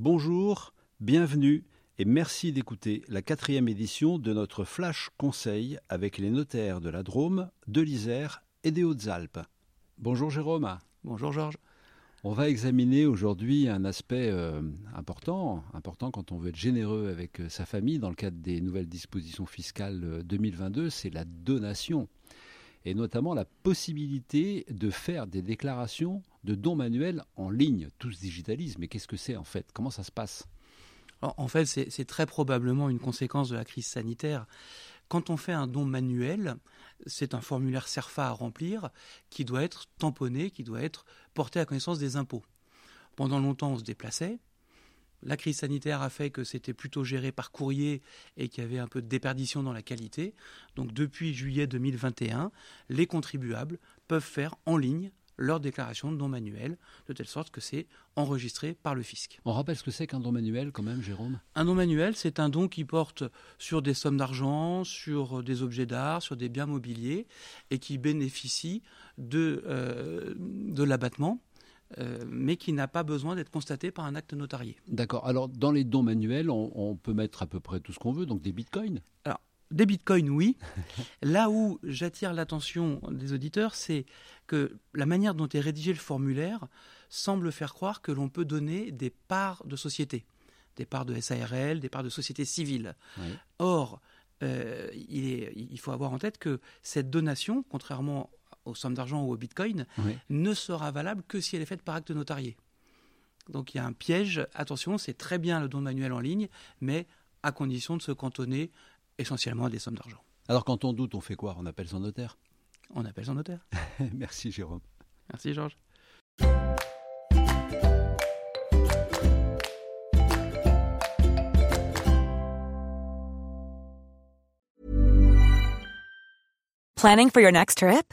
Bonjour, bienvenue et merci d'écouter la quatrième édition de notre Flash Conseil avec les notaires de la Drôme, de l'Isère et des Hautes-Alpes. Bonjour Jérôme. Bonjour Georges. On va examiner aujourd'hui un aspect euh, important, important quand on veut être généreux avec euh, sa famille dans le cadre des nouvelles dispositions fiscales euh, 2022, c'est la donation et notamment la possibilité de faire des déclarations de dons manuels en ligne. Tout se digitalise, mais qu'est-ce que c'est en fait? Comment ça se passe? En fait, c'est très probablement une conséquence de la crise sanitaire. Quand on fait un don manuel, c'est un formulaire CERFA à remplir qui doit être tamponné, qui doit être porté à connaissance des impôts. Pendant longtemps, on se déplaçait. La crise sanitaire a fait que c'était plutôt géré par courrier et qu'il y avait un peu de déperdition dans la qualité. Donc depuis juillet 2021, les contribuables peuvent faire en ligne leur déclaration de don manuel, de telle sorte que c'est enregistré par le fisc. On rappelle ce que c'est qu'un don manuel quand même, Jérôme? Un don manuel, c'est un don qui porte sur des sommes d'argent, sur des objets d'art, sur des biens mobiliers, et qui bénéficie de, euh, de l'abattement, euh, mais qui n'a pas besoin d'être constaté par un acte notarié. D'accord. Alors dans les dons manuels, on, on peut mettre à peu près tout ce qu'on veut, donc des bitcoins? Alors, des bitcoins, oui. Là où j'attire l'attention des auditeurs, c'est que la manière dont est rédigé le formulaire semble faire croire que l'on peut donner des parts de société, des parts de SARL, des parts de société civile. Oui. Or, euh, il, est- il faut avoir en tête que cette donation, contrairement aux sommes d'argent ou au bitcoin, Oui. ne sera valable que si elle est faite par acte notarié. Donc il y a un piège, attention, c'est très bien le don manuel en ligne, mais à condition de se cantonner essentiellement à des sommes d'argent. Alors quand on doute, on fait quoi? On appelle son notaire? On appelle son notaire. Merci Jérôme. Merci Georges. Planning for your next trip?